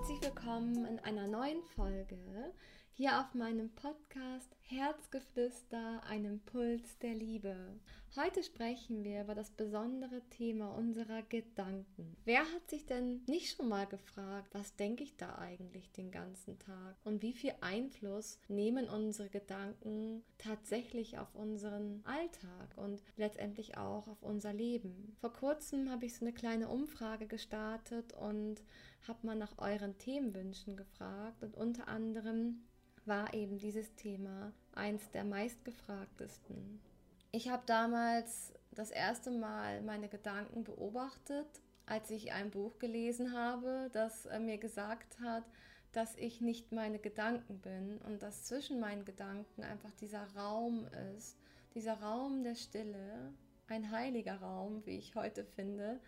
Herzlich willkommen in einer neuen Folge hier auf meinem Podcast Herzgeflüster, ein Impuls der Liebe. Heute sprechen wir über das besondere Thema unserer Gedanken. Wer hat sich denn nicht schon mal gefragt, was denke ich da eigentlich den ganzen Tag und wie viel Einfluss nehmen unsere Gedanken tatsächlich auf unseren Alltag und letztendlich auch auf unser Leben? Vor kurzem habe ich so eine kleine Umfrage gestartet und habe mal nach euren Themenwünschen gefragt und unter anderem war eben dieses Thema eins der meistgefragtesten. Ich habe damals das erste Mal meine Gedanken beobachtet, als ich ein Buch gelesen habe, das äh, mir gesagt hat, dass ich nicht meine Gedanken bin und dass zwischen meinen Gedanken einfach dieser Raum ist, dieser Raum der Stille, ein heiliger Raum, wie ich heute finde,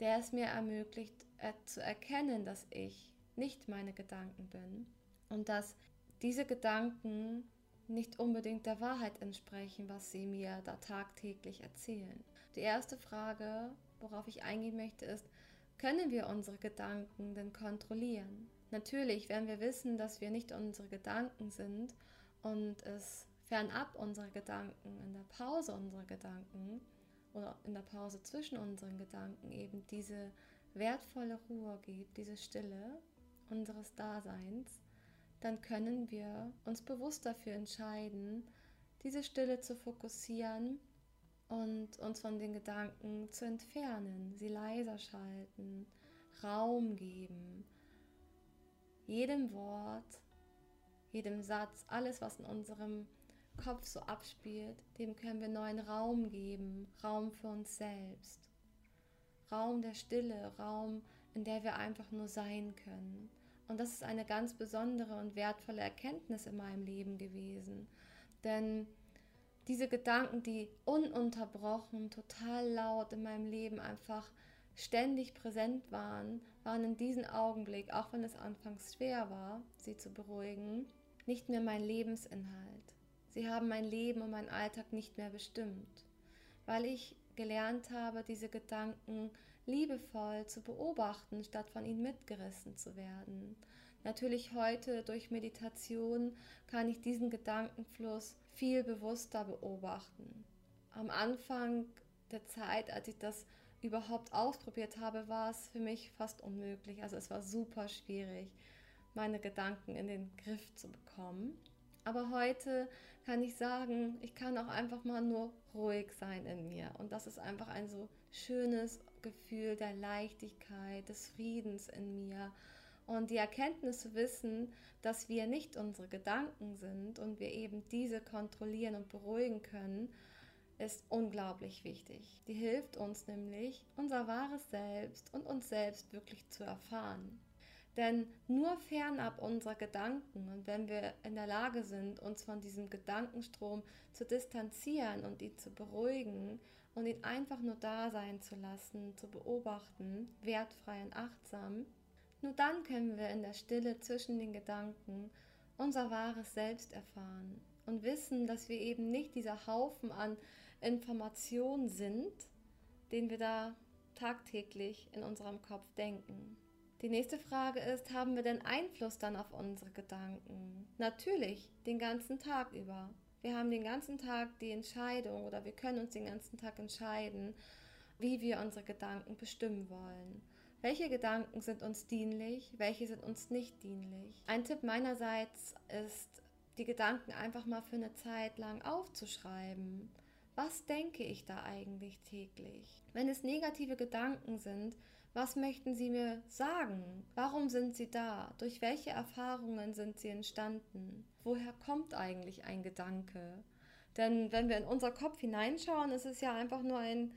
der es mir ermöglicht äh, zu erkennen, dass ich nicht meine Gedanken bin und dass diese Gedanken nicht unbedingt der Wahrheit entsprechen, was sie mir da tagtäglich erzählen. Die erste Frage, worauf ich eingehen möchte, ist, können wir unsere Gedanken denn kontrollieren? Natürlich, wenn wir wissen, dass wir nicht unsere Gedanken sind und es fernab unserer Gedanken, in der Pause unserer Gedanken oder in der Pause zwischen unseren Gedanken eben diese wertvolle Ruhe gibt, diese Stille unseres Daseins, dann können wir uns bewusst dafür entscheiden, diese Stille zu fokussieren und uns von den Gedanken zu entfernen, sie leiser schalten, Raum geben, jedem Wort, jedem Satz, alles, was in unserem Kopf so abspielt, dem können wir neuen Raum geben, Raum für uns selbst, Raum der Stille, Raum, in der wir einfach nur sein können. Und das ist eine ganz besondere und wertvolle Erkenntnis in meinem Leben gewesen. Denn diese Gedanken, die ununterbrochen, total laut in meinem Leben einfach ständig präsent waren, waren in diesem Augenblick, auch wenn es anfangs schwer war, sie zu beruhigen, nicht mehr mein Lebensinhalt. Sie haben mein Leben und meinen Alltag nicht mehr bestimmt, weil ich gelernt habe, diese Gedanken liebevoll zu beobachten, statt von ihnen mitgerissen zu werden. Natürlich heute durch Meditation kann ich diesen Gedankenfluss viel bewusster beobachten. Am Anfang der Zeit, als ich das überhaupt ausprobiert habe, war es für mich fast unmöglich. Also es war super schwierig, meine Gedanken in den Griff zu bekommen. Aber heute kann ich sagen, ich kann auch einfach mal nur ruhig sein in mir. Und das ist einfach ein so schönes Gefühl der Leichtigkeit, des Friedens in mir. Und die Erkenntnis zu wissen, dass wir nicht unsere Gedanken sind und wir eben diese kontrollieren und beruhigen können, ist unglaublich wichtig. Die hilft uns nämlich, unser wahres Selbst und uns selbst wirklich zu erfahren. Denn nur fernab unserer Gedanken und wenn wir in der Lage sind, uns von diesem Gedankenstrom zu distanzieren und ihn zu beruhigen und ihn einfach nur da sein zu lassen, zu beobachten, wertfrei und achtsam, nur dann können wir in der Stille zwischen den Gedanken unser wahres Selbst erfahren und wissen, dass wir eben nicht dieser Haufen an Informationen sind, den wir da tagtäglich in unserem Kopf denken. Die nächste Frage ist, haben wir denn Einfluss dann auf unsere Gedanken? Natürlich, den ganzen Tag über. Wir haben den ganzen Tag die Entscheidung oder wir können uns den ganzen Tag entscheiden, wie wir unsere Gedanken bestimmen wollen. Welche Gedanken sind uns dienlich, welche sind uns nicht dienlich? Ein Tipp meinerseits ist, die Gedanken einfach mal für eine Zeit lang aufzuschreiben. Was denke ich da eigentlich täglich? Wenn es negative Gedanken sind, was möchten Sie mir sagen? Warum sind Sie da? Durch welche Erfahrungen sind Sie entstanden? Woher kommt eigentlich ein Gedanke? Denn wenn wir in unser Kopf hineinschauen, ist es ja einfach nur ein,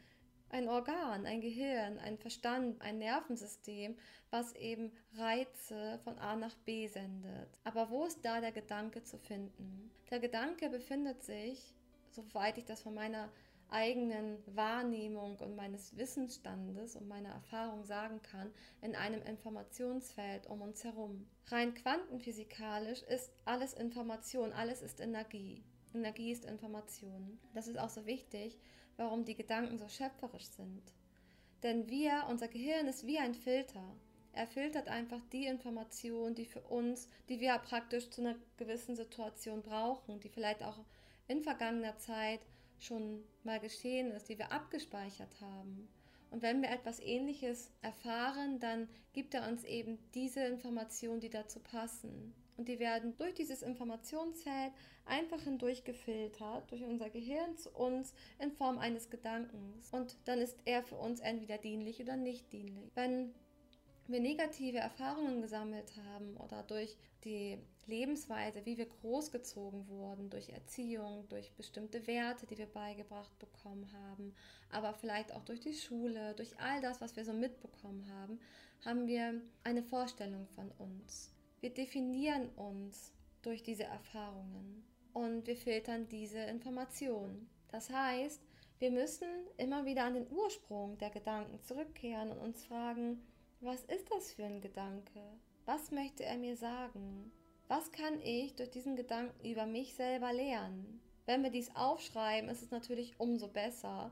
ein Organ, ein Gehirn, ein Verstand, ein Nervensystem, was eben Reize von A nach B sendet. Aber wo ist da der Gedanke zu finden? Der Gedanke befindet sich, soweit ich das von meiner eigenen Wahrnehmung und meines Wissensstandes und meiner Erfahrung sagen kann, in einem Informationsfeld um uns herum. Rein quantenphysikalisch ist alles Information, alles ist Energie. Energie ist Information. Das ist auch so wichtig, warum die Gedanken so schöpferisch sind. Denn wir, unser Gehirn ist wie ein Filter. Er filtert einfach die Informationen, die für uns, die wir praktisch zu einer gewissen Situation brauchen, die vielleicht auch in vergangener Zeit schon mal geschehen ist, die wir abgespeichert haben. Und wenn wir etwas Ähnliches erfahren, dann gibt er uns eben diese Informationen, die dazu passen. Und die werden durch dieses Informationsfeld einfach hindurch gefiltert, durch unser Gehirn zu uns in Form eines Gedankens. Und dann ist er für uns entweder dienlich oder nicht dienlich. Wenn wir negative Erfahrungen gesammelt haben oder durch die Lebensweise, wie wir großgezogen wurden, durch Erziehung, durch bestimmte Werte, die wir beigebracht bekommen haben, aber vielleicht auch durch die Schule, durch all das, was wir so mitbekommen haben, haben wir eine Vorstellung von uns. Wir definieren uns durch diese Erfahrungen und wir filtern diese Informationen. Das heißt, wir müssen immer wieder an den Ursprung der Gedanken zurückkehren und uns fragen, was ist das für ein Gedanke? Was möchte er mir sagen? Was kann ich durch diesen Gedanken über mich selber lernen? Wenn wir dies aufschreiben, ist es natürlich umso besser,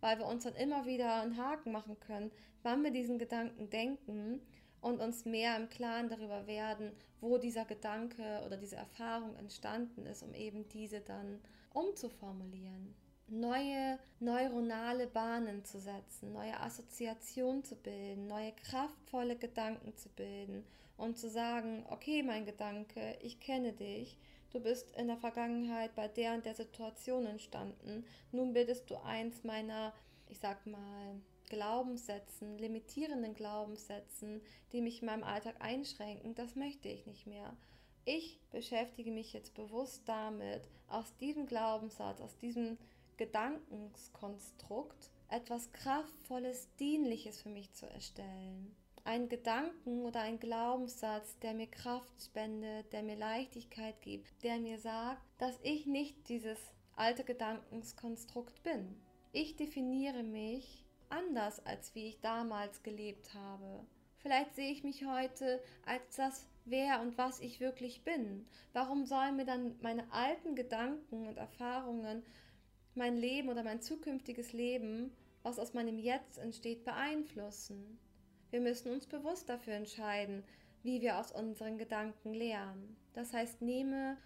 weil wir uns dann immer wieder einen Haken machen können, wann wir diesen Gedanken denken und uns mehr im Klaren darüber werden, wo dieser Gedanke oder diese Erfahrung entstanden ist, um eben diese dann umzuformulieren neue neuronale Bahnen zu setzen, neue Assoziationen zu bilden, neue kraftvolle Gedanken zu bilden und zu sagen, okay, mein Gedanke, ich kenne dich, du bist in der Vergangenheit bei der und der Situation entstanden, nun bildest du eins meiner, ich sag mal, Glaubenssätzen, limitierenden Glaubenssätzen, die mich in meinem Alltag einschränken, das möchte ich nicht mehr. Ich beschäftige mich jetzt bewusst damit, aus diesem Glaubenssatz, aus diesem Gedankenskonstrukt etwas Kraftvolles, Dienliches für mich zu erstellen. Ein Gedanken oder ein Glaubenssatz, der mir Kraft spendet, der mir Leichtigkeit gibt, der mir sagt, dass ich nicht dieses alte Gedankenskonstrukt bin. Ich definiere mich anders, als wie ich damals gelebt habe. Vielleicht sehe ich mich heute als das, wer und was ich wirklich bin. Warum sollen mir dann meine alten Gedanken und Erfahrungen mein Leben oder mein zukünftiges Leben, was aus meinem Jetzt entsteht, beeinflussen. Wir müssen uns bewusst dafür entscheiden, wie wir aus unseren Gedanken lernen. Das heißt, nehme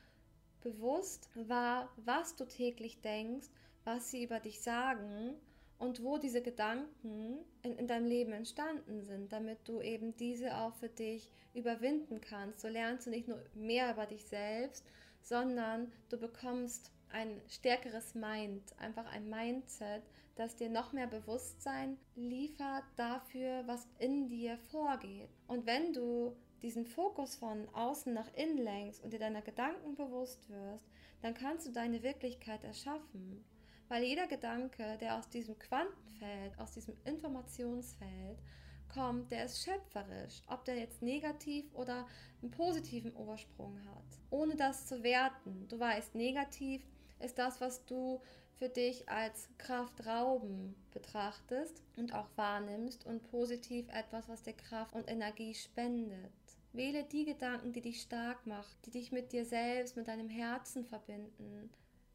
bewusst wahr, was du täglich denkst, was sie über dich sagen und wo diese Gedanken in, in, deinem Leben entstanden sind, damit du eben diese auch für dich überwinden kannst. So lernst du nicht nur mehr über dich selbst, sondern du bekommst ein stärkeres Mind, einfach ein Mindset, das dir noch mehr Bewusstsein liefert dafür, was in dir vorgeht. Und wenn du diesen Fokus von außen nach innen lenkst und dir deiner Gedanken bewusst wirst, dann kannst du deine Wirklichkeit erschaffen. Weil jeder Gedanke, der aus diesem Quantenfeld, aus diesem Informationsfeld kommt, der ist schöpferisch, ob der jetzt negativ oder einen positiven Ursprung hat. Ohne das zu werten. Du weißt, negativ ist das, was du für dich als Kraftrauben betrachtest und auch wahrnimmst und positiv etwas, was dir Kraft und Energie spendet. Wähle die Gedanken, die dich stark machen, die dich mit dir selbst, mit deinem Herzen verbinden,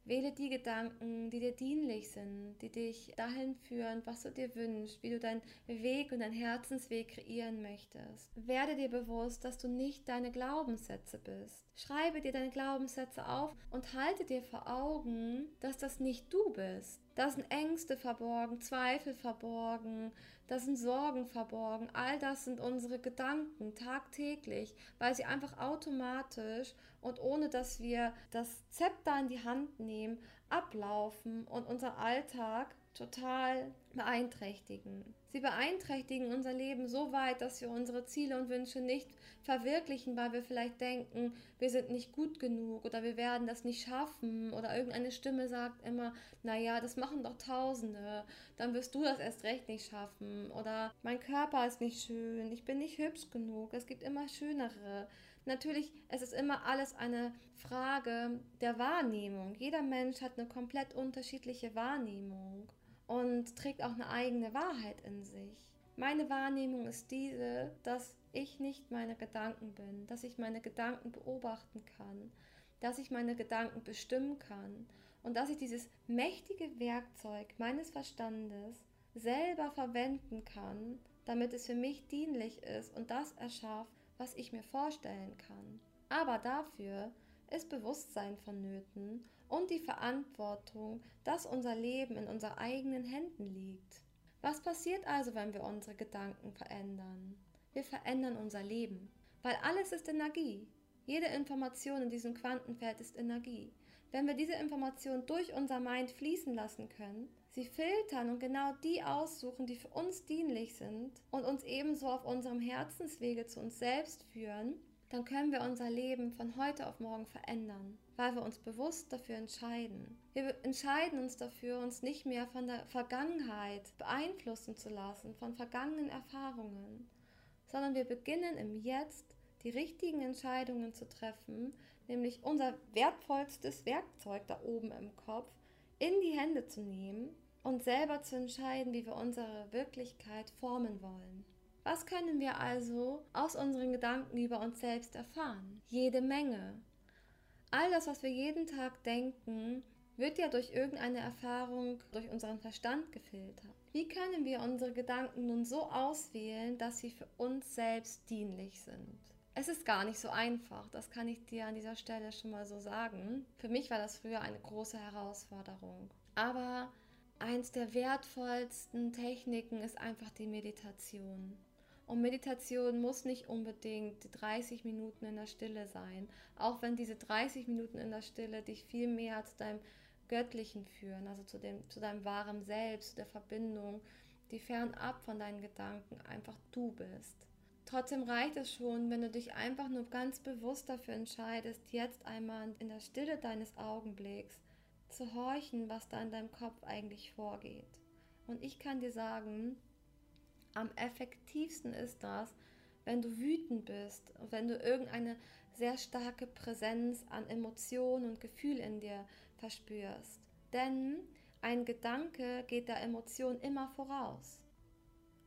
Wähle die Gedanken, die dir dienlich sind, die dich dahin führen, was du dir wünschst, wie du deinen Weg und deinen Herzensweg kreieren möchtest. Werde dir bewusst, dass du nicht deine Glaubenssätze bist. Schreibe dir deine Glaubenssätze auf und halte dir vor Augen, dass das nicht du bist. Da sind Ängste verborgen, Zweifel verborgen, da sind Sorgen verborgen. All das sind unsere Gedanken tagtäglich, weil sie einfach automatisch und ohne dass wir das Zepter in die Hand nehmen, ablaufen und unser Alltag total beeinträchtigen. Sie beeinträchtigen unser Leben so weit, dass wir unsere Ziele und Wünsche nicht verwirklichen, weil wir vielleicht denken, wir sind nicht gut genug oder wir werden das nicht schaffen oder irgendeine Stimme sagt immer, naja, das machen doch Tausende, dann wirst du das erst recht nicht schaffen oder mein Körper ist nicht schön, ich bin nicht hübsch genug, es gibt immer schönere. Natürlich, es ist immer alles eine Frage der Wahrnehmung. Jeder Mensch hat eine komplett unterschiedliche Wahrnehmung und trägt auch eine eigene Wahrheit in sich. Meine Wahrnehmung ist diese, dass ich nicht meine Gedanken bin, dass ich meine Gedanken beobachten kann, dass ich meine Gedanken bestimmen kann und dass ich dieses mächtige Werkzeug meines Verstandes selber verwenden kann, damit es für mich dienlich ist und das erschafft, was ich mir vorstellen kann. Aber dafür ist Bewusstsein vonnöten und die Verantwortung, dass unser Leben in unseren eigenen Händen liegt. Was passiert also, wenn wir unsere Gedanken verändern? Wir verändern unser Leben, weil alles ist Energie. Jede Information in diesem Quantenfeld ist Energie. Wenn wir diese Information durch unser Mind fließen lassen können, sie filtern und genau die aussuchen, die für uns dienlich sind und uns ebenso auf unserem Herzenswege zu uns selbst führen, dann können wir unser Leben von heute auf morgen verändern, weil wir uns bewusst dafür entscheiden. Wir entscheiden uns dafür, uns nicht mehr von der Vergangenheit beeinflussen zu lassen, von vergangenen Erfahrungen, sondern wir beginnen im Jetzt die richtigen Entscheidungen zu treffen, nämlich unser wertvollstes Werkzeug da oben im Kopf in die Hände zu nehmen und selber zu entscheiden, wie wir unsere Wirklichkeit formen wollen. Was können wir also aus unseren Gedanken über uns selbst erfahren? Jede Menge. All das, was wir jeden Tag denken, wird ja durch irgendeine Erfahrung durch unseren Verstand gefiltert. Wie können wir unsere Gedanken nun so auswählen, dass sie für uns selbst dienlich sind? Es ist gar nicht so einfach, das kann ich dir an dieser Stelle schon mal so sagen. Für mich war das früher eine große Herausforderung. Aber eins der wertvollsten Techniken ist einfach die Meditation. Und Meditation muss nicht unbedingt 30 Minuten in der Stille sein, auch wenn diese 30 Minuten in der Stille dich viel mehr zu deinem Göttlichen führen, also zu, dem, zu deinem wahren Selbst, zu der Verbindung, die fernab von deinen Gedanken einfach du bist. Trotzdem reicht es schon, wenn du dich einfach nur ganz bewusst dafür entscheidest, jetzt einmal in der Stille deines Augenblicks zu horchen, was da in deinem Kopf eigentlich vorgeht. Und ich kann dir sagen, am effektivsten ist das, wenn du wütend bist, wenn du irgendeine sehr starke Präsenz an Emotionen und Gefühl in dir verspürst. Denn ein Gedanke geht der Emotion immer voraus.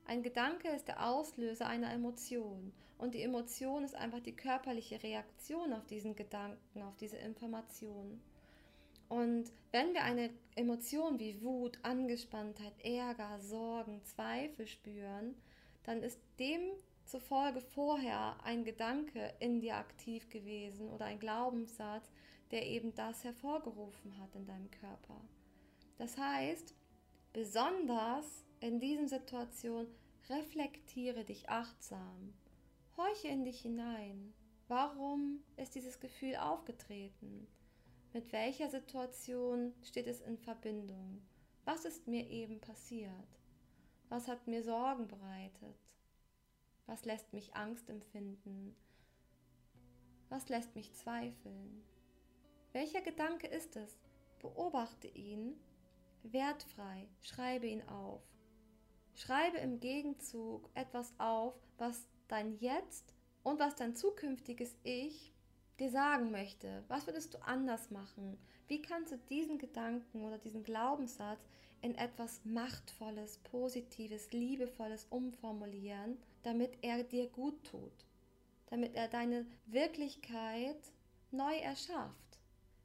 Ein Gedanke ist der Auslöser einer Emotion und die Emotion ist einfach die körperliche Reaktion auf diesen Gedanken, auf diese Information. Und wenn wir eine Emotion wie Wut, Angespanntheit, Ärger, Sorgen, Zweifel spüren, dann ist demzufolge vorher ein Gedanke in dir aktiv gewesen oder ein Glaubenssatz, der eben das hervorgerufen hat in deinem Körper. Das heißt, besonders in diesen Situationen reflektiere dich achtsam. Horche in dich hinein. Warum ist dieses Gefühl aufgetreten? Mit welcher Situation steht es in Verbindung? Was ist mir eben passiert? Was hat mir Sorgen bereitet? Was lässt mich Angst empfinden? Was lässt mich zweifeln? Welcher Gedanke ist es? Beobachte ihn, wertfrei, schreibe ihn auf. Schreibe im Gegenzug etwas auf, was dein Jetzt und was dein zukünftiges Ich dir sagen möchte. Was würdest du anders machen? Wie kannst du diesen Gedanken oder diesen Glaubenssatz in etwas Machtvolles, Positives, Liebevolles umformulieren, damit er dir gut tut? Damit er deine Wirklichkeit neu erschafft?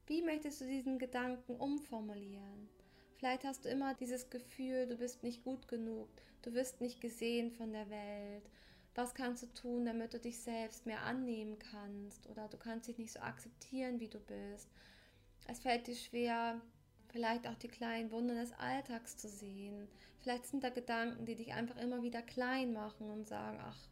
Wie möchtest du diesen Gedanken umformulieren? Vielleicht hast du immer dieses Gefühl, du bist nicht gut genug, du wirst nicht gesehen von der Welt was kannst du tun, damit du dich selbst mehr annehmen kannst oder du kannst dich nicht so akzeptieren, wie du bist. Es fällt dir schwer, vielleicht auch die kleinen Wunder des Alltags zu sehen. Vielleicht sind da Gedanken, die dich einfach immer wieder klein machen und sagen, ach,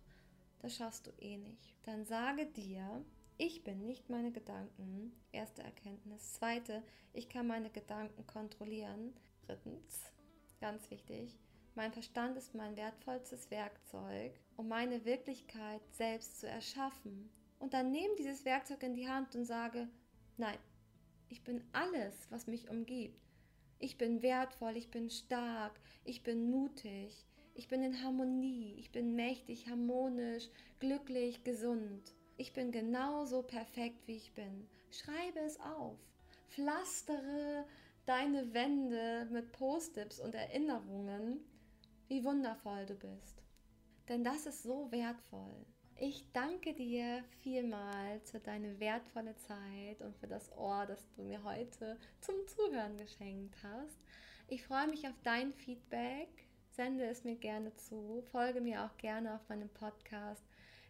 das schaffst du eh nicht. Dann sage dir, ich bin nicht meine Gedanken. Erste Erkenntnis. Zweite, ich kann meine Gedanken kontrollieren. Drittens, ganz wichtig, mein Verstand ist mein wertvollstes Werkzeug, um meine Wirklichkeit selbst zu erschaffen. Und dann nehme dieses Werkzeug in die Hand und sage, nein, ich bin alles, was mich umgibt. Ich bin wertvoll, ich bin stark, ich bin mutig, ich bin in Harmonie, ich bin mächtig, harmonisch, glücklich, gesund. Ich bin genauso perfekt, wie ich bin. Schreibe es auf. Pflastere deine Wände mit Post-its und Erinnerungen wie wundervoll du bist. Denn das ist so wertvoll. Ich danke dir vielmals für deine wertvolle Zeit und für das Ohr, das du mir heute zum Zuhören geschenkt hast. Ich freue mich auf dein Feedback. Sende es mir gerne zu. Folge mir auch gerne auf meinem Podcast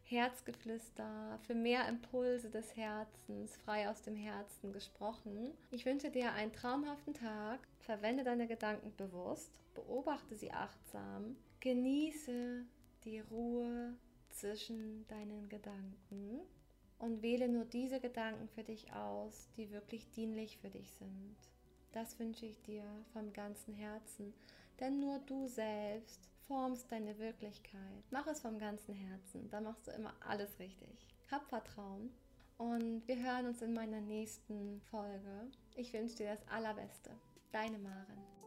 Herzgeflüster für mehr Impulse des Herzens, frei aus dem Herzen gesprochen. Ich wünsche dir einen traumhaften Tag. Verwende deine Gedanken bewusst, beobachte sie achtsam, genieße die Ruhe zwischen deinen Gedanken und wähle nur diese Gedanken für dich aus, die wirklich dienlich für dich sind. Das wünsche ich dir vom ganzen Herzen, denn nur du selbst formst deine Wirklichkeit. Mach es vom ganzen Herzen, da machst du immer alles richtig. Hab Vertrauen und wir hören uns in meiner nächsten Folge. Ich wünsche dir das Allerbeste. Deine Maren.